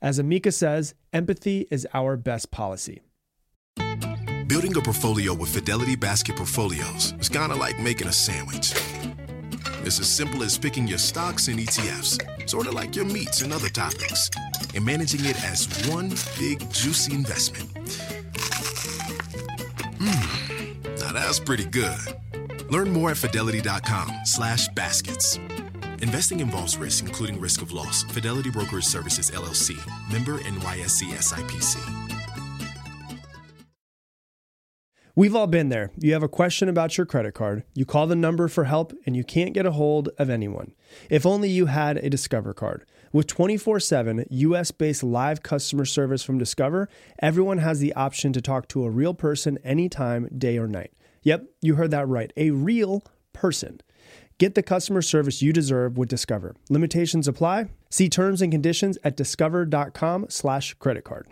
As Amica says, empathy is our best policy. Building a portfolio with Fidelity Basket Portfolios is kind of like making a sandwich. It's as simple as picking your stocks and ETFs, sort of like your meats and other toppings, and managing it as one big juicy investment. Mmm, now that's pretty good. Learn more at fidelity.com slash baskets. Investing involves risk, including risk of loss. Fidelity Brokerage Services, LLC. Member NYSE SIPC. We've all been there. You have a question about your credit card, you call the number for help, and you can't get a hold of anyone. If only you had a Discover card. With 24 7 US based live customer service from Discover, everyone has the option to talk to a real person anytime, day or night. Yep, you heard that right. A real person. Get the customer service you deserve with Discover. Limitations apply. See terms and conditions at discover.com slash credit card.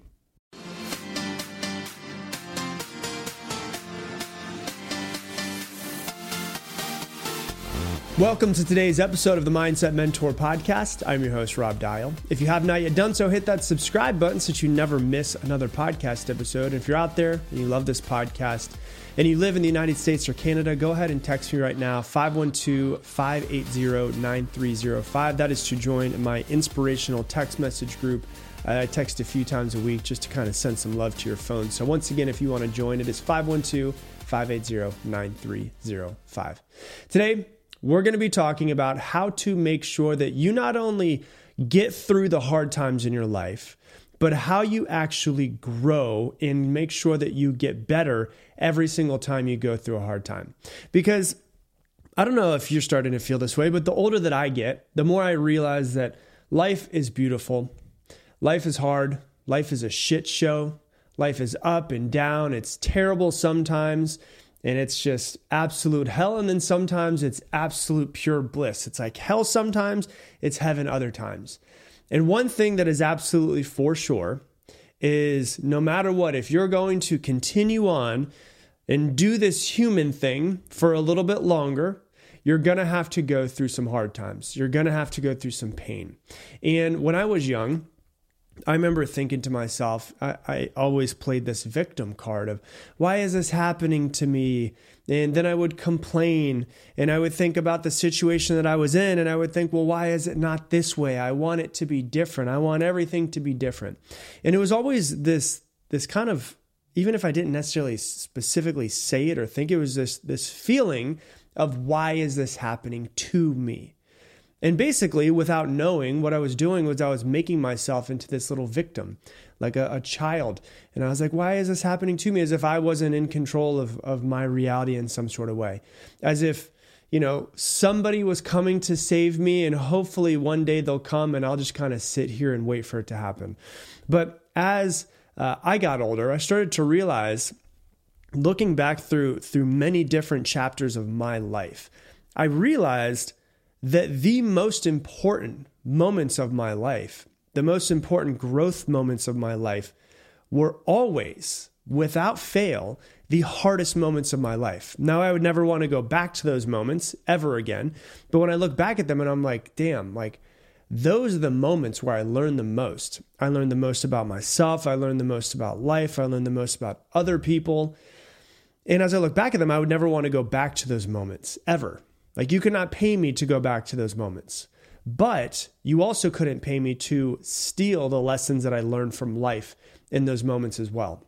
Welcome to today's episode of the Mindset Mentor podcast. I'm your host, Rob Dial. If you have not yet done so, hit that subscribe button so that you never miss another podcast episode. If you're out there and you love this podcast and you live in the United States or Canada, go ahead and text me right now, 512 580 9305. That is to join my inspirational text message group. I text a few times a week just to kind of send some love to your phone. So, once again, if you want to join, it is 512 580 9305. Today, we're going to be talking about how to make sure that you not only get through the hard times in your life, but how you actually grow and make sure that you get better every single time you go through a hard time. Because I don't know if you're starting to feel this way, but the older that I get, the more I realize that life is beautiful. Life is hard. Life is a shit show. Life is up and down. It's terrible sometimes and it's just absolute hell. And then sometimes it's absolute pure bliss. It's like hell sometimes, it's heaven other times. And one thing that is absolutely for sure is no matter what, if you're going to continue on and do this human thing for a little bit longer, you're going to have to go through some hard times. You're going to have to go through some pain. And when I was young, I remember thinking to myself, I, I, always played this victim card of why is this happening to me? And then I would complain and I would think about the situation that I was in and I would think, well, why is it not this way? I want it to be different. I want everything to be different. And it was always this this kind of even if I didn't necessarily specifically say it or think it was this this feeling of why is this happening to me? And basically, without knowing, what I was doing was I was making myself into this little victim, like a, a, child. And I was like, why is this happening to me? As if I wasn't in control of, of my reality in some sort of way. As if, you know, somebody was coming to save me, and hopefully one day they'll come and I'll just kind of sit here and wait for it to happen. But as uh, I got older, I started to realize, looking back through through many different chapters of my life, I realized that the most important moments of my life, the most important growth moments of my life, were always, without fail, the hardest moments of my life. Now, I would never want to go back to those moments ever again. But when I look back at them and I'm like, damn, like, those are the moments where I learn the most. I learned the most about myself. I learned the most about life. I learned the most about other people. And as I look back at them, I would never want to go back to those moments ever. Like you could not pay me to go back to those moments. But you also couldn't pay me to steal the lessons that I learned from life in those moments as well.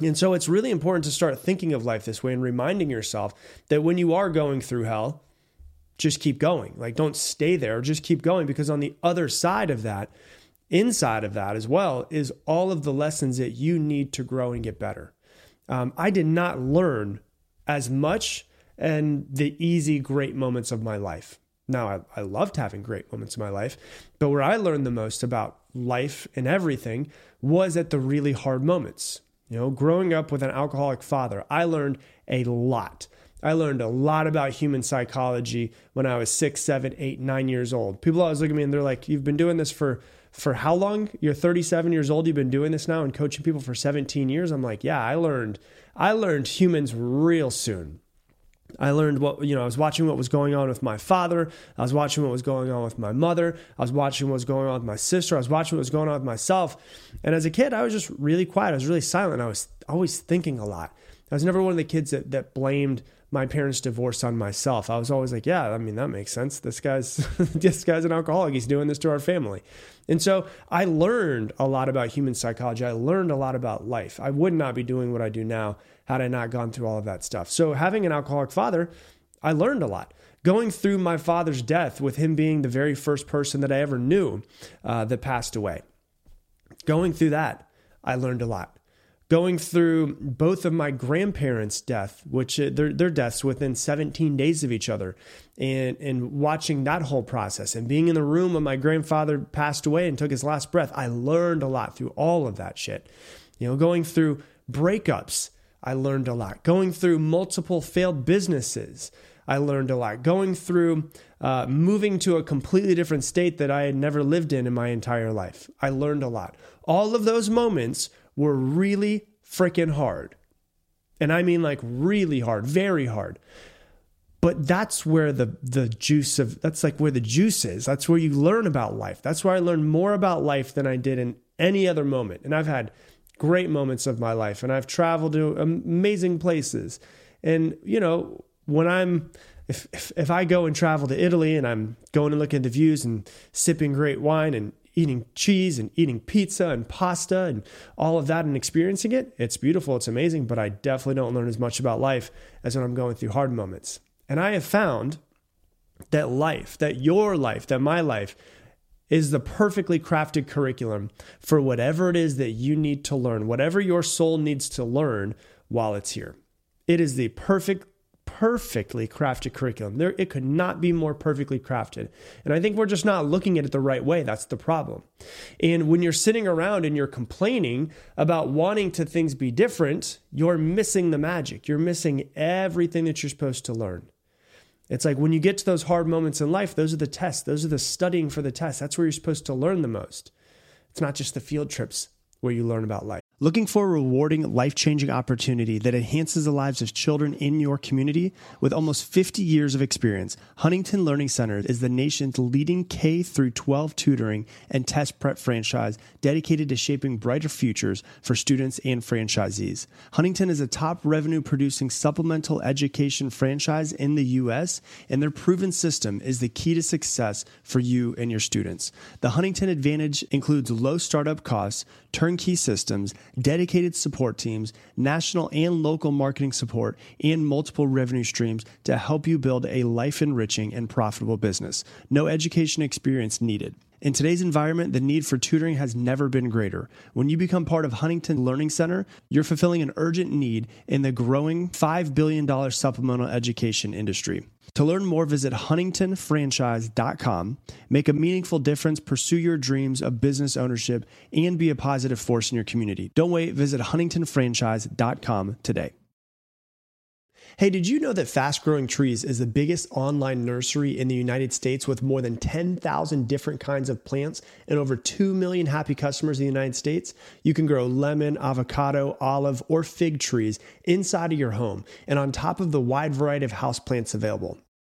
And so it's really important to start thinking of life this way and reminding yourself that when you are going through hell, just keep going. Like don't stay there, just keep going because on the other side of that, inside of that as well, is all of the lessons that you need to grow and get better. Um, I did not learn as much and the easy, great moments of my life. Now, I, I loved having great moments in my life, but where I learned the most about life and everything was at the really hard moments. You know, growing up with an alcoholic father, I learned a lot. I learned a lot about human psychology when I was six, seven, eight, nine years old. People always look at me and they're like, You've been doing this for for how long? You're 37 years old, you've been doing this now and coaching people for 17 years. I'm like, yeah, I learned I learned humans real soon. I learned what, you know, I was watching what was going on with my father. I was watching what was going on with my mother. I was watching what was going on with my sister. I was watching what was going on with myself. And as a kid, I was just really quiet. I was really silent. I was always thinking a lot. I was never one of the kids that, that blamed my parents' divorce on myself. I was always like, yeah, I mean, that makes sense. This guy's, this guy's an alcoholic. He's doing this to our family. And so I learned a lot about human psychology. I learned a lot about life. I would not be doing what I do now had I not gone through all of that stuff. So, having an alcoholic father, I learned a lot. Going through my father's death, with him being the very first person that I ever knew uh, that passed away, going through that, I learned a lot. Going through both of my grandparents' death, which uh, their, their deaths within 17 days of each other, and, and watching that whole process and being in the room when my grandfather passed away and took his last breath, I learned a lot through all of that shit. You know, going through breakups I learned a lot. Going through multiple failed businesses, I learned a lot. Going through uh, moving to a completely different state that I had never lived in in my entire life, I learned a lot. All of those moments were really freaking hard. And I mean like really hard, very hard. But that's where the the juice of that's like where the juice is. That's where you learn about life. That's where I learned more about life than I did in any other moment. And I've had great moments of my life and I've traveled to amazing places. And, you know, when I'm, if, if, if I go and travel to Italy and I'm going and looking at the views and sipping great wine and eating cheese and eating pizza and pasta and all of that and experiencing it, it's beautiful, it's amazing, but I definitely don't learn as much about life as when I'm going through hard moments. And I have found that life, that your life, that my life is the perfectly crafted curriculum for whatever it is that you need to learn, whatever your soul needs to learn while it's here. It is the perfect perfectly crafted curriculum. There it could not be more perfectly crafted. And I think we're just not looking at it the right way. That's the problem. And when you're sitting around and you're complaining about wanting to things be different, you're missing the magic. You're missing everything that you're supposed to learn. It's like when you get to those hard moments in life, those are the tests, those are the studying for the tests. That's where you're supposed to learn the most. It's not just the field trips where you learn about life. Looking for a rewarding, life changing opportunity that enhances the lives of children in your community? With almost 50 years of experience, Huntington Learning Center is the nation's leading K through 12 tutoring and test prep franchise dedicated to shaping brighter futures for students and franchisees. Huntington is a top revenue producing supplemental education franchise in the U.S., and their proven system is the key to success for you and your students. The Huntington Advantage includes low startup costs, turnkey systems, dedicated support teams, national and local marketing support, and multiple revenue streams to help you build a life enriching and profitable business. No education experience needed. In today's environment, the need for tutoring has never been greater. When you become part of Huntington Learning Center, you're fulfilling an urgent need in the growing $5 billion supplemental education industry. To learn more, visit huntingtonfranchise.com. Make a meaningful difference, pursue your dreams of business ownership, and be a positive force in your community. Don't wait, visit huntingtonfranchise.com today. Hey, did you know that Fast Growing Trees is the biggest online nursery in the United States with more than 10,000 different kinds of plants and over 2 million happy customers in the United States? You can grow lemon, avocado, olive, or fig trees inside of your home and on top of the wide variety of houseplants available.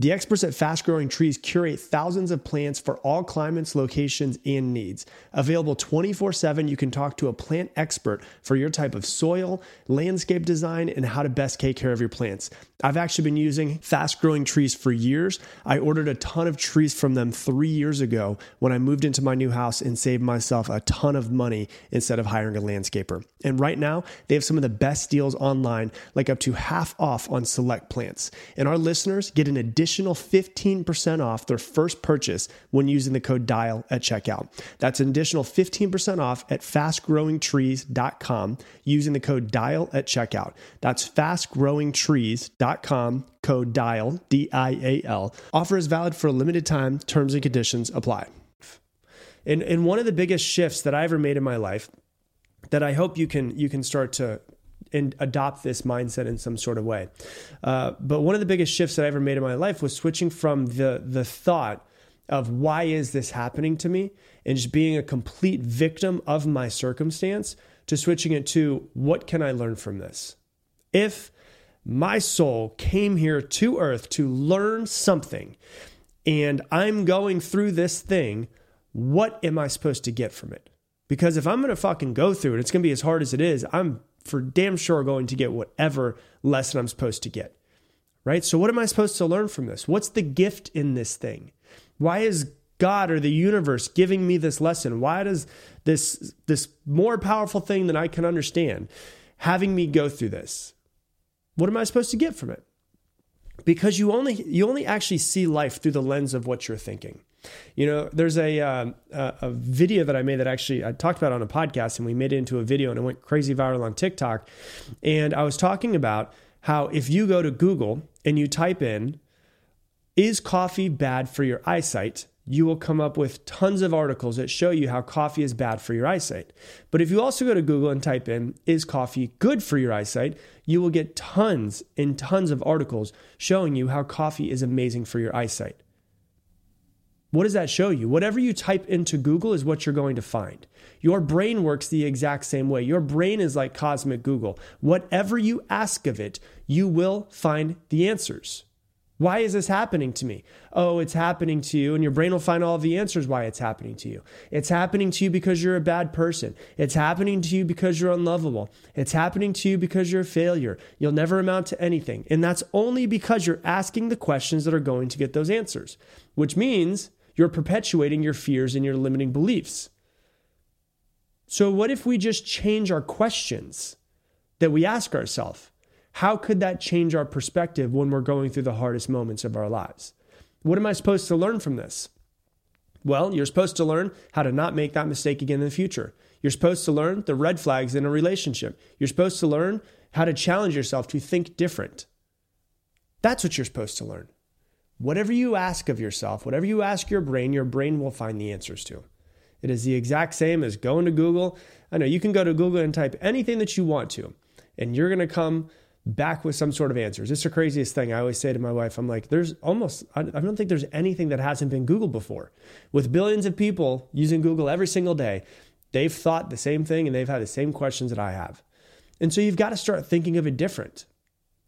The experts at Fast Growing Trees curate thousands of plants for all climates, locations, and needs. Available 24 7, you can talk to a plant expert for your type of soil, landscape design, and how to best take care of your plants. I've actually been using Fast Growing Trees for years. I ordered a ton of trees from them three years ago when I moved into my new house and saved myself a ton of money instead of hiring a landscaper. And right now, they have some of the best deals online, like up to half off on select plants. And our listeners get an additional additional 15% off their first purchase when using the code DIAL at checkout. That's an additional 15% off at fastgrowingtrees.com using the code DIAL at checkout. That's fastgrowingtrees.com, code DIAL, D I A L. Offer is valid for a limited time, terms and conditions apply. And, and one of the biggest shifts that I ever made in my life that I hope you can you can start to and adopt this mindset in some sort of way. Uh, but one of the biggest shifts that I ever made in my life was switching from the the thought of why is this happening to me and just being a complete victim of my circumstance to switching it to what can I learn from this? If my soul came here to earth to learn something and I'm going through this thing, what am I supposed to get from it? Because if I'm going to fucking go through it, it's going to be as hard as it is. I'm for damn sure going to get whatever lesson I'm supposed to get. Right? So, what am I supposed to learn from this? What's the gift in this thing? Why is God or the universe giving me this lesson? Why does this this more powerful thing than I can understand having me go through this? What am I supposed to get from it? Because you only you only actually see life through the lens of what you're thinking. You know, there's a, uh, a video that I made that actually I talked about on a podcast, and we made it into a video, and it went crazy viral on TikTok. And I was talking about how if you go to Google and you type in, "Is coffee bad for your eyesight?" you will come up with tons of articles that show you how coffee is bad for your eyesight. But if you also go to Google and type in, is coffee good for your eyesight? You will get tons and tons of articles showing you how coffee is amazing for your eyesight. What does that show you? Whatever you type into Google is what you're going to find. Your brain works the exact same way. Your brain is like cosmic Google. Whatever you ask of it, you will find the answers. Why is this happening to me? Oh, it's happening to you, and your brain will find all the answers why it's happening to you. It's happening to you because you're a bad person. It's happening to you because you're unlovable. It's happening to you because you're a failure. You'll never amount to anything. And that's only because you're asking the questions that are going to get those answers, which means you're perpetuating your fears and your limiting beliefs. So, what if we just change our questions that we ask ourselves? How could that change our perspective when we're going through the hardest moments of our lives? What am I supposed to learn from this? Well, you're supposed to learn how to not make that mistake again in the future. You're supposed to learn the red flags in a relationship. You're supposed to learn how to challenge yourself to think different. That's what you're supposed to learn. Whatever you ask of yourself, whatever you ask your brain, your brain will find the answers to. It is the exact same as going to Google. I know you can go to Google and type anything that you want to, and you're going to come back with some sort of answers. It's the craziest thing. I always say to my wife, I'm like, there's almost, I don't think there's anything that hasn't been Googled before. With billions of people using Google every single day, they've thought the same thing and they've had the same questions that I have. And so you've got to start thinking of it different.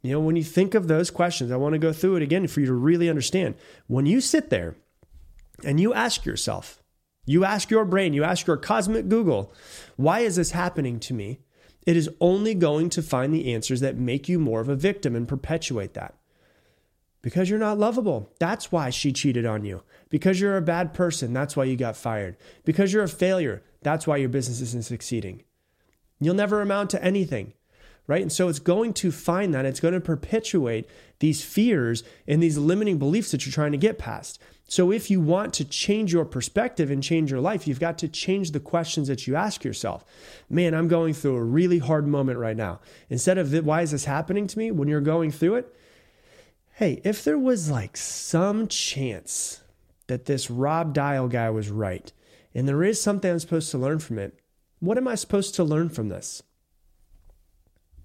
You know, when you think of those questions, I want to go through it again for you to really understand. When you sit there and you ask yourself, you ask your brain, you ask your cosmic Google, why is this happening to me? It is only going to find the answers that make you more of a victim and perpetuate that. Because you're not lovable. That's why she cheated on you. Because you're a bad person. That's why you got fired. Because you're a failure. That's why your business isn't succeeding. You'll never amount to anything right? And so it's going to find that it's going to perpetuate these fears and these limiting beliefs that you're trying to get past. So if you want to change your perspective and change your life, you've got to change the questions that you ask yourself. Man, I'm going through a really hard moment right now. Instead of why is this happening to me when you're going through it? Hey, if there was like some chance that this Rob Dial guy was right, and there is something I'm supposed to learn from it, what am I supposed to learn from this?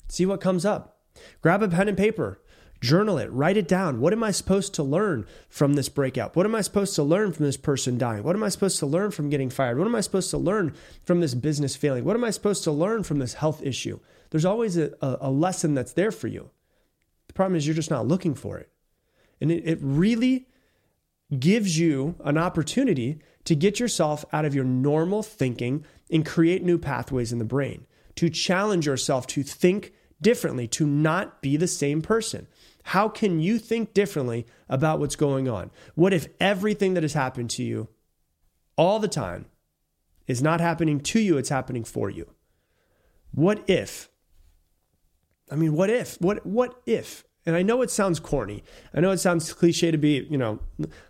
See what comes up. Grab a pen and paper, journal it, write it down. What am I supposed to learn from this breakout? What am I supposed to learn from this person dying? What am I supposed to learn from getting fired? What am I supposed to learn from this business failing? What am I supposed to learn from this health issue? There's always a, a lesson that's there for you. The problem is you're just not looking for it. And it, it really gives you an opportunity to get yourself out of your normal thinking and create new pathways in the brain to challenge yourself to think differently, to not be the same person. How can you think differently about what's going on? What if everything that has happened to you all the time is not happening to you, it's happening for you? What if? I mean, what if? What what if? And I know it sounds corny. I know it sounds cliche to be, you know,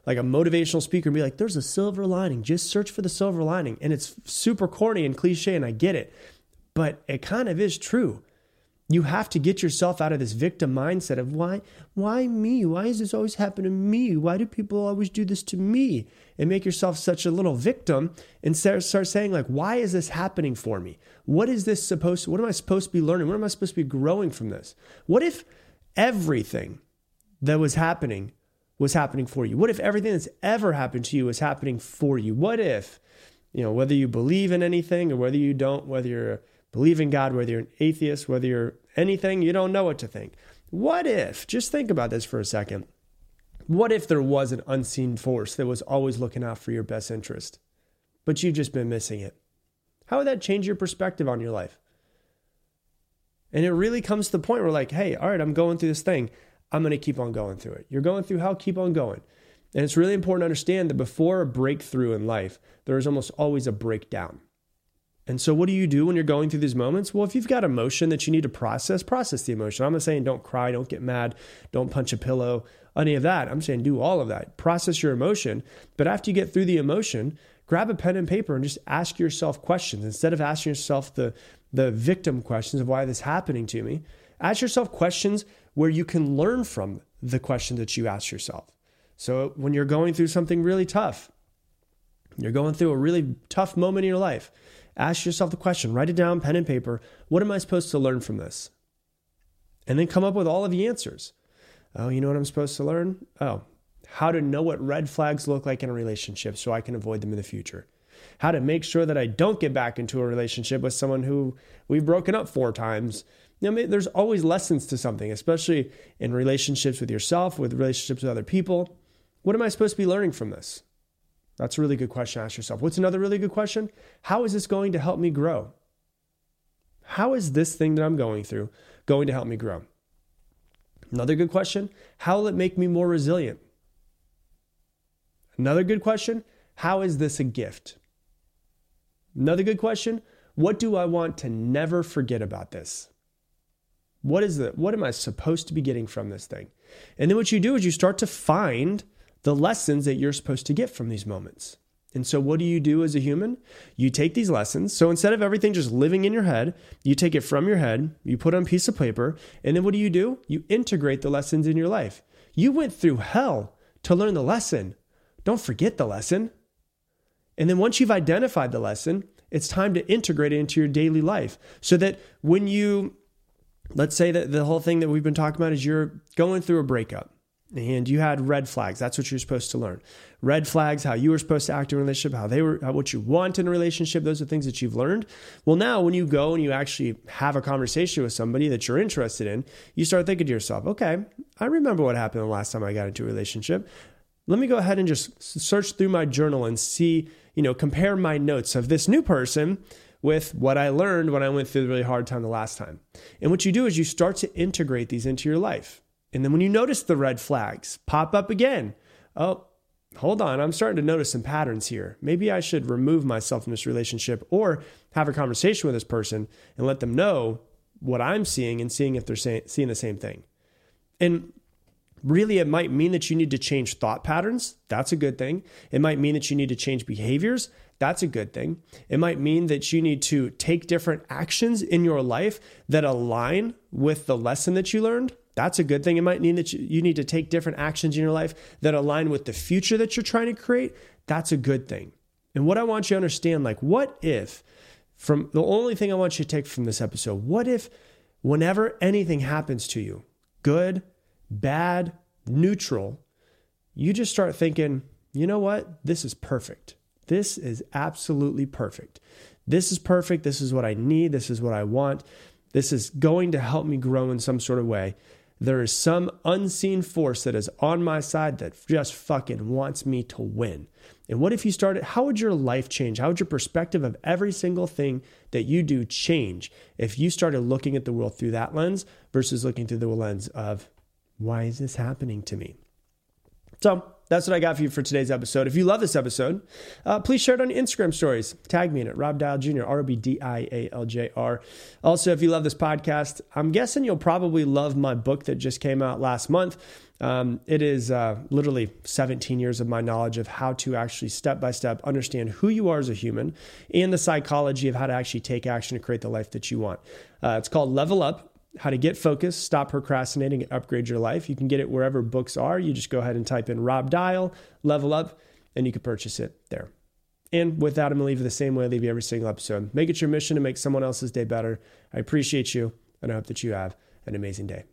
like a motivational speaker and be like, there's a silver lining. Just search for the silver lining. And it's super corny and cliche, and I get it. But it kind of is true. You have to get yourself out of this victim mindset of why, why me? Why is this always happen to me? Why do people always do this to me? And make yourself such a little victim and start, start saying, like, why is this happening for me? What is this supposed to, what am I supposed to be learning? What am I supposed to be growing from this? What if everything that was happening was happening for you? What if everything that's ever happened to you was happening for you? What if, you know, whether you believe in anything or whether you don't, whether you're believe in God, whether you're an atheist, whether you're anything, you don't know what to think. What if, just think about this for a second. What if there was an unseen force that was always looking out for your best interest, but you've just been missing it? How would that change your perspective on your life? And it really comes to the point where, like, hey, all right, I'm going through this thing. I'm going to keep on going through it. You're going through hell, keep on going. And it's really important to understand that before a breakthrough in life, there is almost always a breakdown. And so, what do you do when you're going through these moments? Well, if you've got emotion that you need to process, process the emotion. I'm not saying don't cry, don't get mad, don't punch a pillow, any of that. I'm saying do all of that. Process your emotion. But after you get through the emotion, grab a pen and paper and just ask yourself questions. Instead of asking yourself the, the victim questions of why this is happening to me, ask yourself questions where you can learn from the question that you ask yourself. So, when you're going through something really tough, you're going through a really tough moment in your life Ask yourself the question, write it down, pen and paper. What am I supposed to learn from this? And then come up with all of the answers. Oh, you know what I'm supposed to learn? Oh, how to know what red flags look like in a relationship so I can avoid them in the future. How to make sure that I don't get back into a relationship with someone who we've broken up four times. You know, there's always lessons to something, especially in relationships with yourself, with relationships with other people. What am I supposed to be learning from this? That's a really good question to ask yourself. What's another really good question? How is this going to help me grow? How is this thing that I'm going through going to help me grow? Another good question How will it make me more resilient? Another good question How is this a gift? Another good question What do I want to never forget about this? What is it? What am I supposed to be getting from this thing? And then what you do is you start to find the lessons that you're supposed to get from these moments. And so, what do you do as a human? You take these lessons. So, instead of everything just living in your head, you take it from your head, you put on a piece of paper, and then what do you do? You integrate the lessons in your life. You went through hell to learn the lesson. Don't forget the lesson. And then, once you've identified the lesson, it's time to integrate it into your daily life so that when you, let's say that the whole thing that we've been talking about is you're going through a breakup and you had red flags. That's what you're supposed to learn. Red flags, how you were supposed to act in a relationship, how they were, what you want in a relationship. Those are things that you've learned. Well, now when you go and you actually have a conversation with somebody that you're interested in, you start thinking to yourself, okay, I remember what happened the last time I got into a relationship. Let me go ahead and just search through my journal and see, you know, compare my notes of this new person with what I learned when I went through the really hard time the last time. And what you do is you start to integrate these into your life. And then when you notice the red flags pop up again, oh, hold on, I'm starting to notice some patterns here. Maybe I should remove myself from this relationship or have a conversation with this person and let them know what I'm seeing and seeing if they're say, seeing the same thing. And really, it might mean that you need to change thought patterns. That's a good thing. It might mean that you need to change behaviors. That's a good thing. It might mean that you need to take different actions in your life that align with the lesson that you learned. That's a good thing. It might mean that you, need to take different actions in your life that align with the future that you're trying to create. That's a good thing. And what I want you to understand, like, what if, from the only thing I want you to take from this episode, what if whenever anything happens to you, good, bad, neutral, you just start thinking, you know what? This is perfect. This is absolutely perfect. This is perfect. This is what I need. This is what I want. This is going to help me grow in some sort of way. There is some unseen force that is on my side that just fucking wants me to win. And what if you started? How would your life change? How would your perspective of every single thing that you do change if you started looking at the world through that lens versus looking through the lens of, why is this happening to me? So that's what I got for you for today's episode. If you love this episode, uh, please share it on Instagram stories. Tag me in it, Rob Dial Jr., R O B D I A L J R. Also, if you love this podcast, I'm guessing you'll probably love my book that just came out last month. Um, it is uh, literally 17 years of my knowledge of how to actually step by step understand who you are as a human and the psychology of how to actually take action to create the life that you want. Uh, it's called Level Up how to get focused, stop procrastinating, and upgrade your life. You can get it wherever books are. You just go ahead and type in Rob Dial, level up, and you can purchase it there. And with that, I'm going to leave you the same way I leave you every single episode. Make it your mission to make someone else's day better. I appreciate you, and I hope that you have an amazing day.